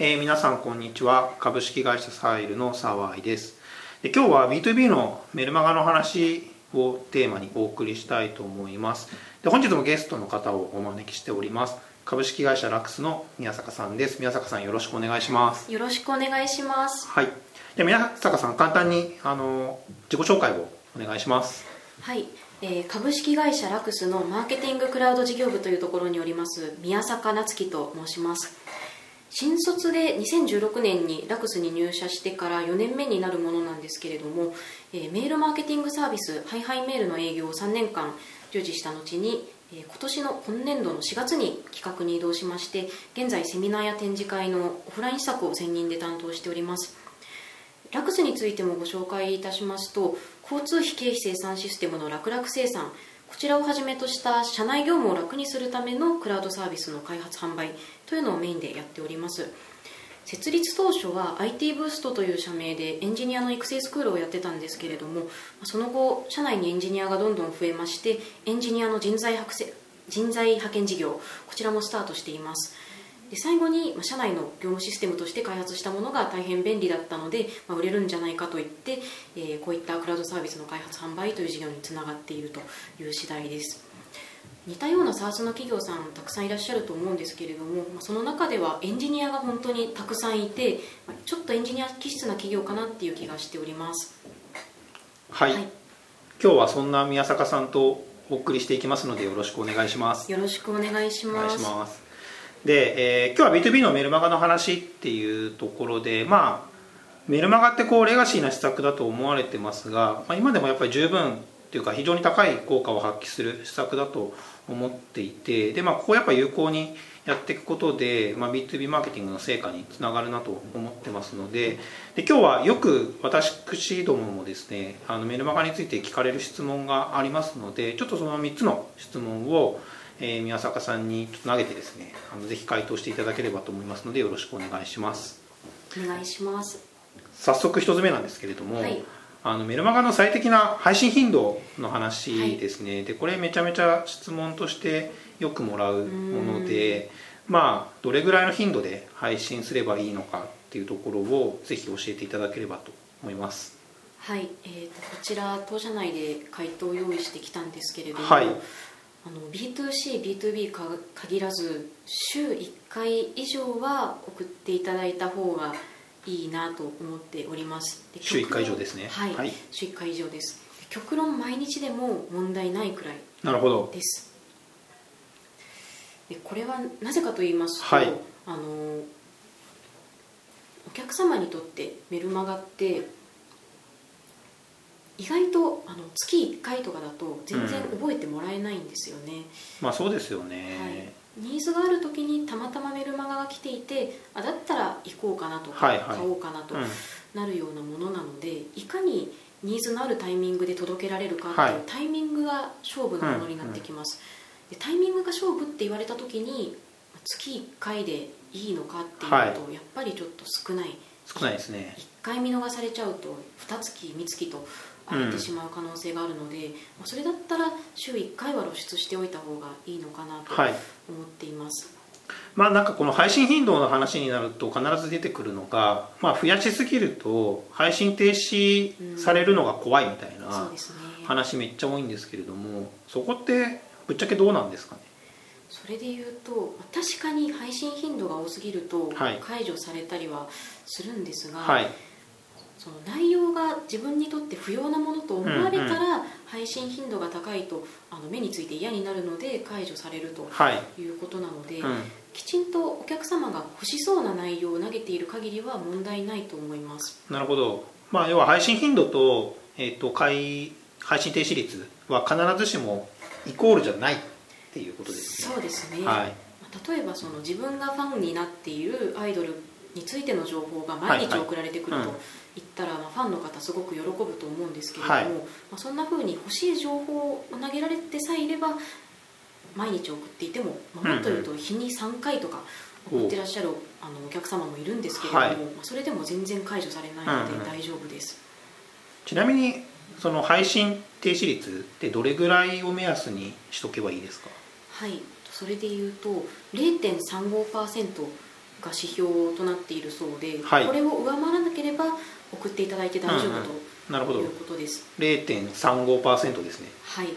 えー、皆さんこんにちは。株式会社サイルの沢井です。で今日は B2B のメルマガの話をテーマにお送りしたいと思います。で本日もゲストの方をお招きしております。株式会社ラックスの宮坂さんです。宮坂さんよろしくお願いします。よろしくお願いします。はい。で宮坂さん簡単にあの自己紹介をお願いします。はい。えー、株式会社ラクスのマーケティングクラウド事業部というところにおります宮坂夏樹と申します新卒で2016年にラクスに入社してから4年目になるものなんですけれども、えー、メールマーケティングサービスハイハイメールの営業を3年間従事した後に、えー、今年の今年度の4月に企画に移動しまして現在セミナーや展示会のオフライン施策を専任で担当しております。ラクスについてもご紹介いたしますと交通費経費生産システムの楽々生産こちらをはじめとした社内業務を楽にするためのクラウドサービスの開発販売というのをメインでやっております。設立当初は IT ブーストという社名でエンジニアの育成スクールをやってたんですけれどもその後社内にエンジニアがどんどん増えましてエンジニアの人材人材派遣事業こちらもスタートしています。で最後に、まあ、社内の業務システムとして開発したものが大変便利だったので、まあ、売れるんじゃないかといって、えー、こういったクラウドサービスの開発販売という事業につながっているという次第です。似たような SARS の企業さんたくさんいらっしゃると思うんですけれども、まあ、その中ではエンジニアが本当にたくさんいて、まあ、ちょっとエンジニア気質な企業かなっていう気がしております。はい、はい、今日はそんな宮坂さんとお送りしていきますのでよろしくお願いします。よろしくお願いしますで、えー、今日は B2B のメルマガの話っていうところでまあメルマガってこうレガシーな施策だと思われてますが、まあ、今でもやっぱり十分っていうか非常に高い効果を発揮する施策だと思っていてで、まあ、ここやっぱ有効にやっていくことで、まあ、B2B マーケティングの成果につながるなと思ってますのでで今日はよく私どももですねあのメルマガについて聞かれる質問がありますのでちょっとその3つの質問をえー、宮坂さんにちょっと投げてですねあのぜひ回答していただければと思いますのでよろしくお願いします。お願いします。早速一つ目なんですけれども、はい、あのメルマガの最適な配信頻度の話ですね、はい、でこれめちゃめちゃ質問としてよくもらうものでまあどれぐらいの頻度で配信すればいいのかっていうところをぜひ教えていただければと思います。はい、えーと、とこちら当社内で回答を用意してきたんですけれども、はいあの B2C、B2B か限らず週1回以上は送っていただいた方がいいなと思っております。週1回以上ですね。はい、はい、週1回以上です。極論毎日でも問題ないくらいなるほど。ですでこれはなぜかと言いますと、はい、あのお客様にとってメルマガって意外とあの月1回とかだと全然覚えてもらえないんですよね、うん、まあそうですよね、はい、ニーズがある時にたまたまメルマガが来ていてあだったら行こうかなとか、はいはい、買おうかなとなるようなものなので、いかにニーズのあるタイミングで届けられるかっていうタイミングが勝負のものになってきます、でタイミングが勝負って言われた時に月1回でいいのかっていうと、はい、やっぱりちょっと少ない。少ないですね。1回見逃されちゃうと2月3月と荒れてしまう可能性があるので、うん、それだったら週1回は露出しておいた方がいいのかなと思っています、はい、まあなんかこの配信頻度の話になると必ず出てくるのが、まあ、増やしすぎると配信停止されるのが怖いみたいな話めっちゃ多いんですけれどもそこってぶっちゃけどうなんですかね？それで言うと確かに配信頻度が多すぎると解除されたりはするんですが、はいその内容が自分にとって不要なものと思われたら、配信頻度が高いとあの目について嫌になるので解除されるとい。うことなので、はいうん、きちんとお客様が欲しそうな内容を投げている限りは問題ないと思います。なるほど、まあ、要は配信頻度と,、えーと、配信停止率は必ずしもイコールじゃないっていうことですね。そうですね、はい、例えばその自分がファンになっているアイドルについての情報が毎日送られてくると言ったら、まあ、ファンの方すごく喜ぶと思うんですけれども、はい、まあ、そんなふうに欲しい情報を投げられてさえいれば毎日送っていても、まあ、もっと言うと日に3回とか送ってらっしゃるあのお客様もいるんですけれども、はい、まあ、それでも全然解除されないので大丈夫です、ちなみにその配信停止率ってどれぐらいを目安にしとけばいいですか？はい。それでいうと0.35%が指標となっているそうで、はい。これを上回らなければ送っていただいて大丈夫と、なるほど。いうことです。0.35%ですね。はい。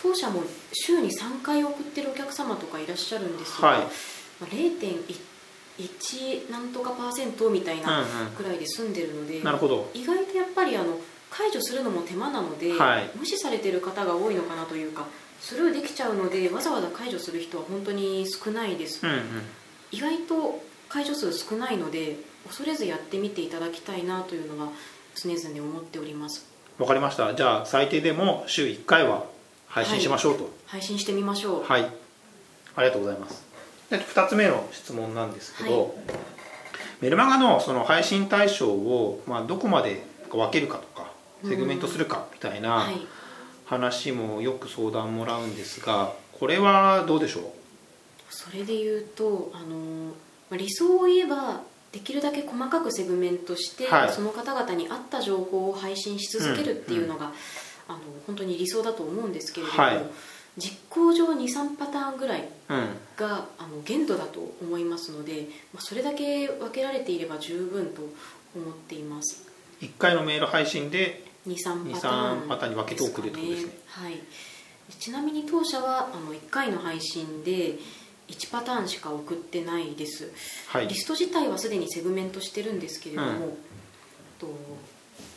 当社も週に3回送ってるお客様とかいらっしゃるんですが、はい。まあ0.1なんとかパーセントみたいなうん。くらいで済んでるので、なるほど。意外とやっぱりあの解除するのも手間なので、はい。無視されてる方が多いのかなというかスルーできちゃうのでわざわざ解除する人は本当に少ないです、うんうん意外と解除数少ないので恐れずやってみていただきたいなというのは常々思っております。わかりました。じゃあ最低でも週1回は配信しましょうと。配信してみましょう。はい、ありがとうございます。で2つ目の質問なんですけど、はい。メルマガのその配信対象を、まあ、どこまで分けるかとかセグメントするかみたいなはい。話もよく相談もらうんですがこれはどうでしょう？それで言うとあのまあ理想を言えばできるだけ細かくセグメントして、はい。その方々に合った情報を配信し続けるっていうのが、あの本当に理想だと思うんですけれども、はい。実行上23パターンぐらいうん。があの限度だと思いますので、まあ、それだけ分けられていれば十分と思っています。1回のメール配信で23パターン23パターンに分けて送るってことですね。はい、ちなみに当社はあの1回の配信で1パターンしか送ってないです。はい。リスト自体はすでにセグメントしてるんですけれども、うん。と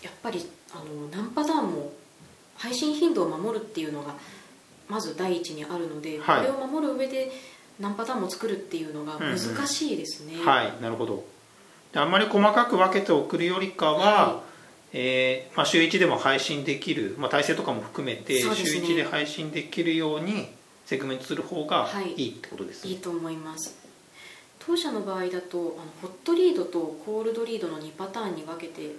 やっぱりあの何パターンも配信頻度を守るっていうのがまず第一にあるので、はい。これを守る上で何パターンも作るっていうのが難しいですね、はいなるほど。であんまり細かく分けて送るよりかは、はえーまあ、週1でも配信できる、まあ、体制とかも含めて、週1で配信できるようにセグメントする方がはい。いいってことですね、いいと思います。当社の場合だとあのホットリードとコールドリードの2パターンに分けて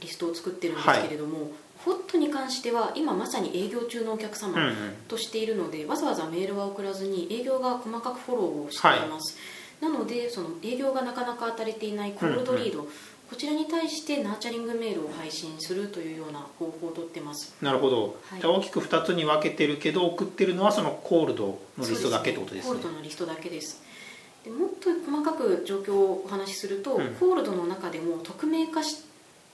リストを作ってるんですけれども、ホットに関しては今まさに営業中のお客様、うんうん。としているのでわざわざメールは送らずに営業が細かくフォローをしています、なのでその営業がなかなか当たれていないコールドリード、こちらに対してナーチャリングメールを配信するというような方法をとってます。なるほど、はい。じゃあ大きく2つに分けてるけど送ってるのはそのコールドのリストだけってことですね。コールドのリストだけです。でもっと細かく状況をお話しすると、うん。コールドの中でも匿名化し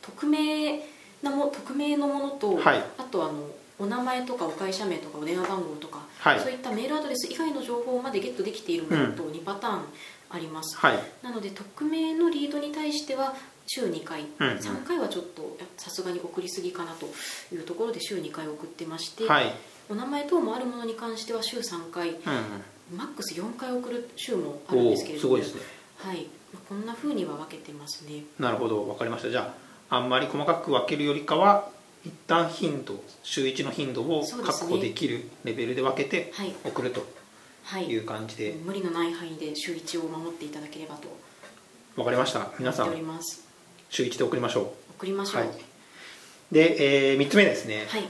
匿名なも匿名のものと、はい。あとあのお名前とかお会社名とかお電話番号とか、はい。そういったメールアドレス以外の情報までゲットできているものと2パターンあります、はい。なので匿名のリードに対しては週2回、うんうん。3回はちょっとさすがに送りすぎかなというところで週2回送ってまして、はい。お名前等もあるものに関しては週3回うんマックス4回送る週もあるんですけれどもね。はい、まあこんな風には分けてますね。なるほど。分かりました。じゃああんまり細かく分けるよりかは一旦頻度週1の頻度を確保できるレベルで分けてはい。送るとはい。いう感じで。無理のない範囲で週1を守っていただければと分かりました。皆さんおります週1で送りましょう。送りましょう。はい。で、え3つ目ですね、はい。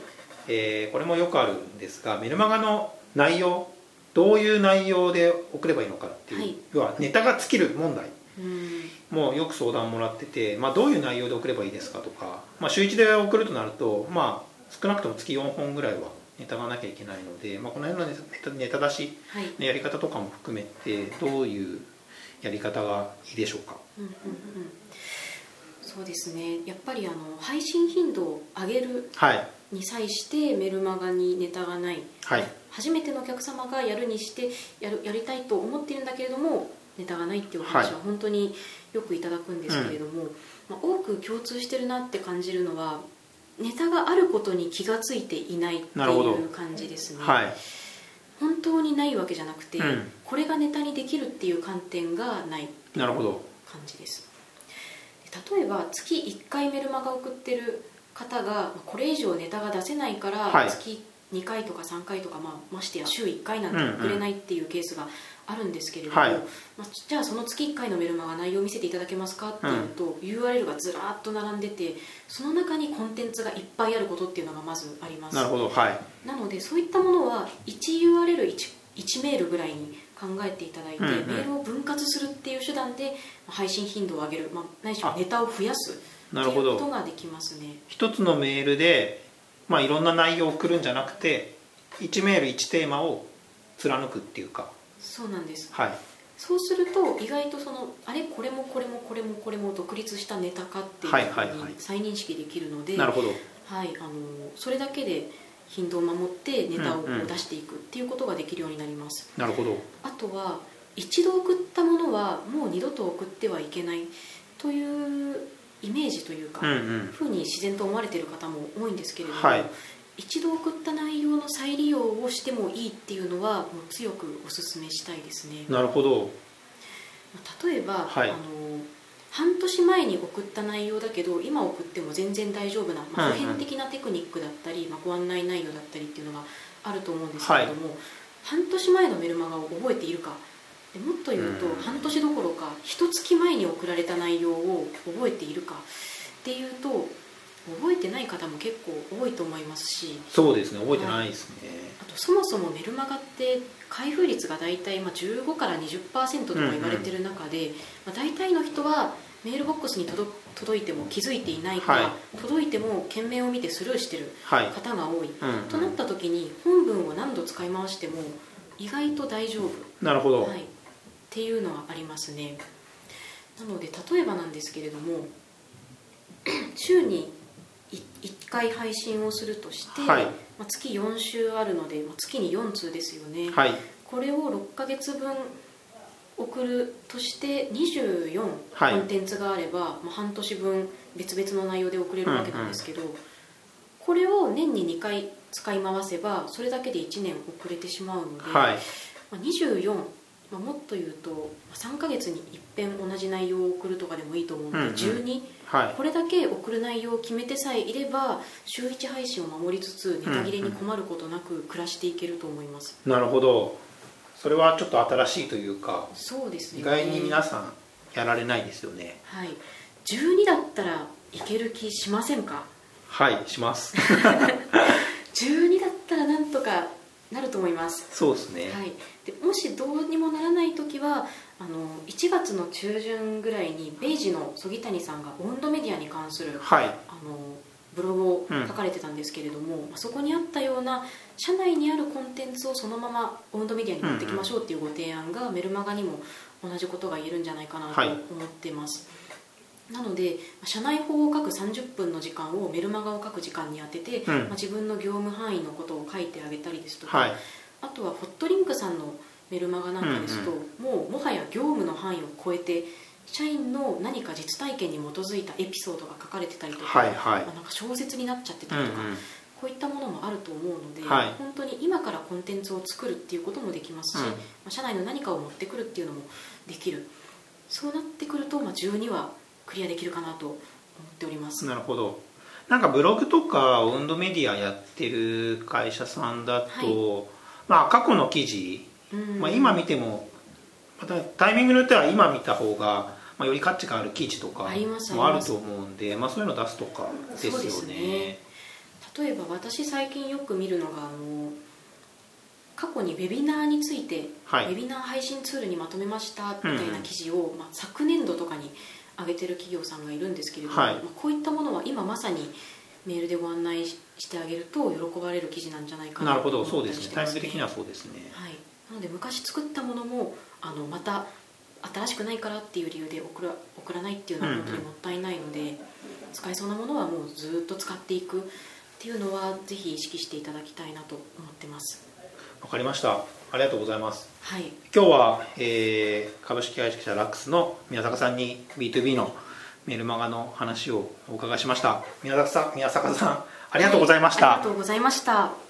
えーこれもよくあるんですがメルマガの内容どういう内容で送ればいいのかっていう、はい。要はネタが尽きる問題。うん。もよく相談もらってて、まあ、どういう内容で送ればいいですかとか、まあ、週1で送るとなると、まあ、少なくとも月4本ぐらいはネタがなきゃいけないので、まあ、この辺のネタネタ出しはい。のやり方とかも含めてどういうやり方がいいでしょうか。うんうんうんそうですね。やっぱりあの配信頻度を上げるはい。に際してメルマガにネタがない。はい。初めてのお客様がやるにしてやるやりたいと思っているんだけれどもネタがないっていうお話はい。は本当によくいただくんですけれども、まあ、多く共通してるなって感じるのはネタがあることに気がついていないっていう感じですね、はい。本当にないわけじゃなくて、うん。これがネタにできるっていう観点がない感じです例えば月1回メルマガ送ってる方がまあこれ以上ネタが出せないから、はい。月2回とか3回とか、まあ、ましてや週1回なんて送れないっていうケースがあるんですけれども、はい。まあ、じゃあその月1回のメルマガ内容を見せていただけますかっていうと、URL がずらーっと並んでてその中にコンテンツがいっぱいあることっていうのがまずあります。なるほどはい。なのでそういったものは 1URL1 1メールぐらいに考えていただいて、うんうん。メールを分割段でまあ配信頻度を上げる、まあ、ないしはネタを増やすっていうなるほどことができますね。一つのメールで、まあ、いろんな内容を送るんじゃなくて1メール1テーマを貫くっていうか。そうなんです。はい。そうすると意外とそのあれ？これもこれもこれもこれも独立したネタかっていうふうに再認識できるので、なるほど。はい、あのそれだけで頻度を守ってネタを出していくっていうことができるようになります、なるほど。あとは一度送ったものはもう二度と送ってはいけないというイメージというか、うんうん。ふうに自然と思われている方も多いんですけれども、はい。一度送った内容の再利用をしてもいいっていうのはもう強くお勧めしたいですね。なるほど。例えば、はい。あの半年前に送った内容だけど今送っても全然大丈夫な、まあ、普遍的なテクニックだったり、まあ、ご案内内容だったりっていうのがあると思うんですけれども、半年前のメルマガを覚えているかでもっと言うと、うん。半年どころか一月前に送られた内容を覚えているかっていうと覚えてない方も結構多いと思いますしそうですね覚えてないですね、あとそもそもメルマガって開封率が大体まあ15から20%とか言われてる中で、まあ、大体の人はメールボックスに届届いても気づいていないか、はい。届いても件名を見てスルーしてるはい、方が多い、うんうん。となった時に本文を何度使い回しても意外と大丈夫、なるほど、はい、っていうのはありますね。なので例えばなんですけれども 週に1回配信をするとして、はい。まあ、月4週あるので、まあ、月に4通ですよね、はい。これを6ヶ月分送るとして24はい。コンテンツがあれば、まあ、半年分別々の内容で送れるわけなんですけど、これを年に2回使い回せばそれだけで1年遅れてしまうので、はい。まあ、24、まあ、もっと言うとまあ3ヶ月に一遍同じ内容を送るとかでもいいと思うので、うんうん。12はい。これだけ送る内容を決めてさえいれば週1配信を守りつつネタ切れに困ることなく暮らしていけると思います、なるほど。それはちょっと新しいというかそうですね。意外に皆さんやられないですよね。はい。12だったらいける気しませんか？はいします。12だなると思います。そうですね、はい、でもしどうにもならない時はあの1月の中旬ぐらいにベイジの曽木谷さんが温度メディアに関するはい。あのブログを書かれてたんですけれども、まあそこにあったような社内にあるコンテンツをそのまま温度メディアに持ってきましょうっていうご提案がメルマガにも同じことが言えるんじゃないかなとはい。思ってます、なので社内法を書く30分の時間をメルマガを書く時間に当てて、うん。まあ、自分の業務範囲のことを書いてあげたりですとか、はい。あとはホットリンクさんのメルマガなんかですと、もうもはや業務の範囲を超えて社員の何か実体験に基づいたエピソードが書かれてたりとか,、はいはい。まあなんか小説になっちゃってたうんうん。りとか、こういったものもあると思うので、はい。本当に今からコンテンツを作るっていうこともできますし、うん。まあ、社内の何かを持ってくるっていうのもできる。そうなってくると、まあ、12はクリアできるかなと思っております。なるほど。なんかブログとか温度メディアやってる会社さんだと、はい。まあ過去の記事、うん。まあ、今見てもまたタイミングによっては今見た方が、まあ、より価値がある記事とかもあると思うんでまあ、そういうの出すとかですよね。ね。例えば私最近よく見るのがあの過去にウェビナーについて、はい。ウェビナー配信ツールにまとめましたみたいな記事を、まあ、昨年度とかに上げてる企業さんがいるんですけれども、はい。まあ、こういったものは今まさにメールでご案内してあげると喜ばれる記事なんじゃないかなるほなと思ったど。そうですね。タイミング的にはそうですね。はい、なので昔作ったものもあのまた新しくないからっていう理由で送ら送らないっていうのは本当にもったいないので、使えそうなものはもうずっと使っていくっていうのはぜひ意識していただきたいなと思ってます。わかりましたありがとうございます。はい。今日は、えー株式会社ラックスの宮坂さんに B2B のメルマガの話をお伺いしました。宮坂さん宮坂さんありがとうございました、はいありがとうございました